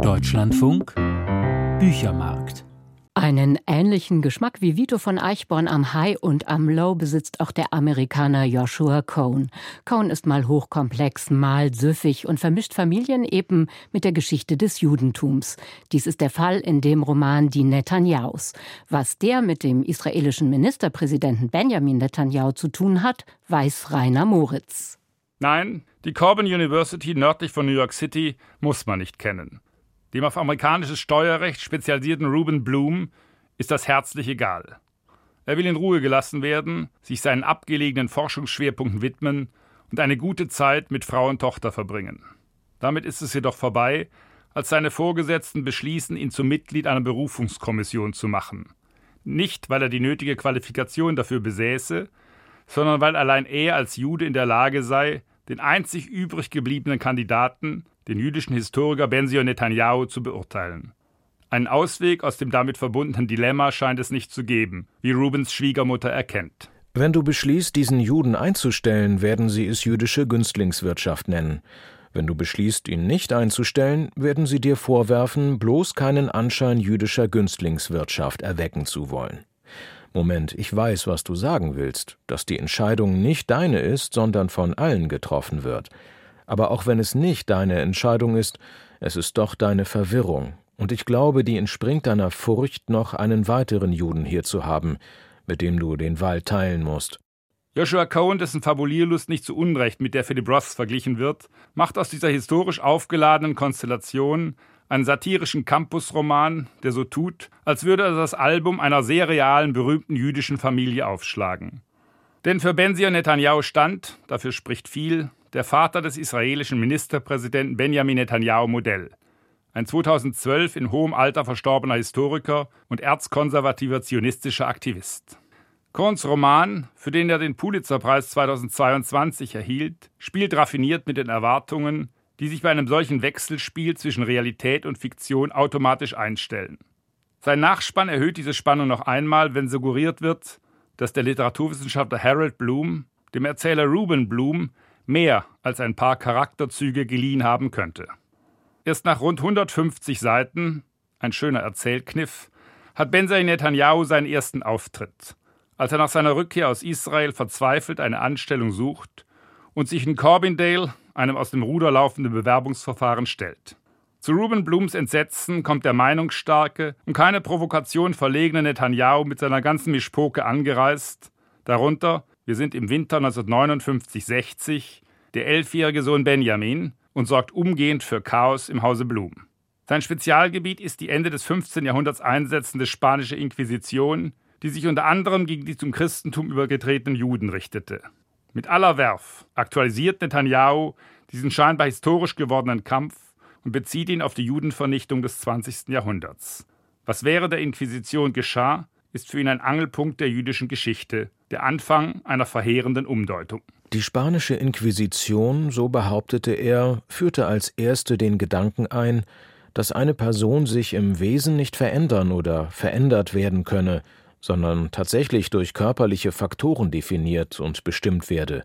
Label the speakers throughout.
Speaker 1: Deutschlandfunk Büchermarkt
Speaker 2: einen ähnlichen Geschmack wie Vito von Eichborn am High und am Low besitzt auch der Amerikaner Joshua Cohn. Cohn ist mal hochkomplex, mal süffig und vermischt Familien eben mit der Geschichte des Judentums. Dies ist der Fall in dem Roman Die Netanjahus. Was der mit dem israelischen Ministerpräsidenten Benjamin Netanyahu zu tun hat, weiß Rainer Moritz.
Speaker 3: Nein, die Corbin University nördlich von New York City muss man nicht kennen. Dem auf amerikanisches Steuerrecht spezialisierten Ruben Bloom ist das herzlich egal. Er will in Ruhe gelassen werden, sich seinen abgelegenen Forschungsschwerpunkten widmen und eine gute Zeit mit Frau und Tochter verbringen. Damit ist es jedoch vorbei, als seine Vorgesetzten beschließen, ihn zum Mitglied einer Berufungskommission zu machen. Nicht, weil er die nötige Qualifikation dafür besäße, sondern weil allein er als Jude in der Lage sei, den einzig übrig gebliebenen Kandidaten, den jüdischen Historiker Benzion Netanyahu zu beurteilen. Einen Ausweg aus dem damit verbundenen Dilemma scheint es nicht zu geben, wie Rubens Schwiegermutter erkennt.
Speaker 4: Wenn du beschließt, diesen Juden einzustellen, werden sie es jüdische Günstlingswirtschaft nennen. Wenn du beschließt, ihn nicht einzustellen, werden sie dir vorwerfen, bloß keinen Anschein jüdischer Günstlingswirtschaft erwecken zu wollen. Moment, ich weiß, was du sagen willst, dass die Entscheidung nicht deine ist, sondern von allen getroffen wird. Aber auch wenn es nicht deine Entscheidung ist, es ist doch deine Verwirrung, und ich glaube, die entspringt deiner Furcht, noch einen weiteren Juden hier zu haben, mit dem du den Wald teilen musst.
Speaker 3: Joshua Cohen, dessen Fabulierlust nicht zu Unrecht mit der Philip Ross verglichen wird, macht aus dieser historisch aufgeladenen Konstellation einen satirischen Campusroman, der so tut, als würde er das Album einer sehr realen, berühmten jüdischen Familie aufschlagen. Denn für Benzion Netanyahu stand, dafür spricht viel, der Vater des israelischen Ministerpräsidenten Benjamin Netanyahu Modell. Ein 2012 in hohem Alter verstorbener Historiker und erzkonservativer zionistischer Aktivist. Korns Roman, für den er den Pulitzerpreis 2022 erhielt, spielt raffiniert mit den Erwartungen, die sich bei einem solchen Wechselspiel zwischen Realität und Fiktion automatisch einstellen. Sein Nachspann erhöht diese Spannung noch einmal, wenn suggeriert wird, dass der Literaturwissenschaftler Harold Bloom dem Erzähler Ruben Bloom mehr als ein paar Charakterzüge geliehen haben könnte. Erst nach rund 150 Seiten, ein schöner Erzählkniff, hat Benjamin Netanyahu seinen ersten Auftritt, als er nach seiner Rückkehr aus Israel verzweifelt eine Anstellung sucht und sich in Corbindale, einem aus dem Ruder laufenden Bewerbungsverfahren, stellt. Zu Ruben Blums Entsetzen kommt der meinungsstarke und keine Provokation verlegene Netanyahu mit seiner ganzen Mischpoke angereist, darunter wir sind im Winter 1959-60, der elfjährige Sohn Benjamin, und sorgt umgehend für Chaos im Hause Blum. Sein Spezialgebiet ist die Ende des 15. Jahrhunderts einsetzende spanische Inquisition, die sich unter anderem gegen die zum Christentum übergetretenen Juden richtete. Mit aller Werf aktualisiert Netanyahu diesen scheinbar historisch gewordenen Kampf und bezieht ihn auf die Judenvernichtung des 20. Jahrhunderts. Was während der Inquisition geschah, ist für ihn ein Angelpunkt der jüdischen Geschichte, der Anfang einer verheerenden Umdeutung.
Speaker 4: Die spanische Inquisition, so behauptete er, führte als erste den Gedanken ein, dass eine Person sich im Wesen nicht verändern oder verändert werden könne, sondern tatsächlich durch körperliche Faktoren definiert und bestimmt werde,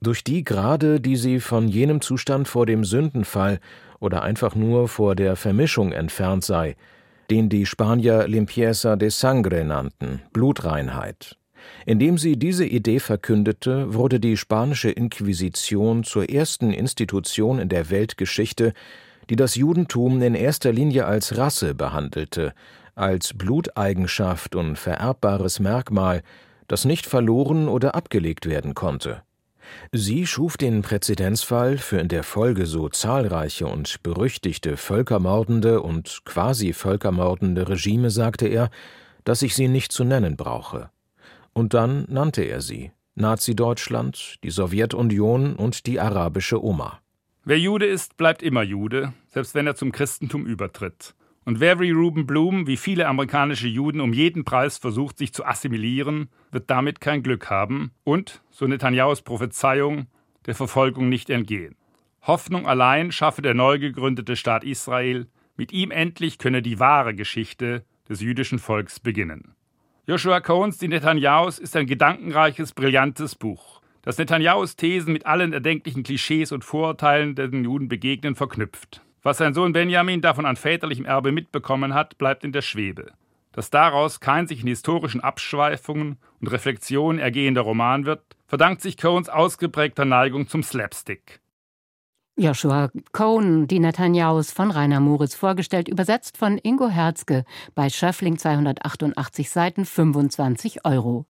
Speaker 4: durch die Grade, die sie von jenem Zustand vor dem Sündenfall oder einfach nur vor der Vermischung entfernt sei, den die Spanier Limpieza de Sangre nannten, Blutreinheit. Indem sie diese Idee verkündete, wurde die spanische Inquisition zur ersten Institution in der Weltgeschichte, die das Judentum in erster Linie als Rasse behandelte, als Bluteigenschaft und vererbbares Merkmal, das nicht verloren oder abgelegt werden konnte. Sie schuf den Präzedenzfall für in der Folge so zahlreiche und berüchtigte völkermordende und quasi völkermordende Regime, sagte er, dass ich sie nicht zu nennen brauche. Und dann nannte er sie Nazi-Deutschland, die Sowjetunion und die arabische Oma.
Speaker 3: Wer Jude ist, bleibt immer Jude, selbst wenn er zum Christentum übertritt. Und wer wie Ruben Bloom, wie viele amerikanische Juden um jeden Preis versucht, sich zu assimilieren, wird damit kein Glück haben und, so Netanyahus Prophezeiung, der Verfolgung nicht entgehen. Hoffnung allein schaffe der neu gegründete Staat Israel, mit ihm endlich könne die wahre Geschichte des jüdischen Volks beginnen. Joshua Cohns Die Netanyahus ist ein gedankenreiches, brillantes Buch, das Netanyahus Thesen mit allen erdenklichen Klischees und Vorurteilen, der den Juden begegnen, verknüpft. Was sein Sohn Benjamin davon an väterlichem Erbe mitbekommen hat, bleibt in der Schwebe. Dass daraus kein sich in historischen Abschweifungen und Reflexionen ergehender Roman wird, verdankt sich Cohns ausgeprägter Neigung zum Slapstick.
Speaker 2: Joshua Cohn, die Netanyahus von Rainer Moritz vorgestellt, übersetzt von Ingo Herzke bei Schöffling 288 Seiten 25 Euro.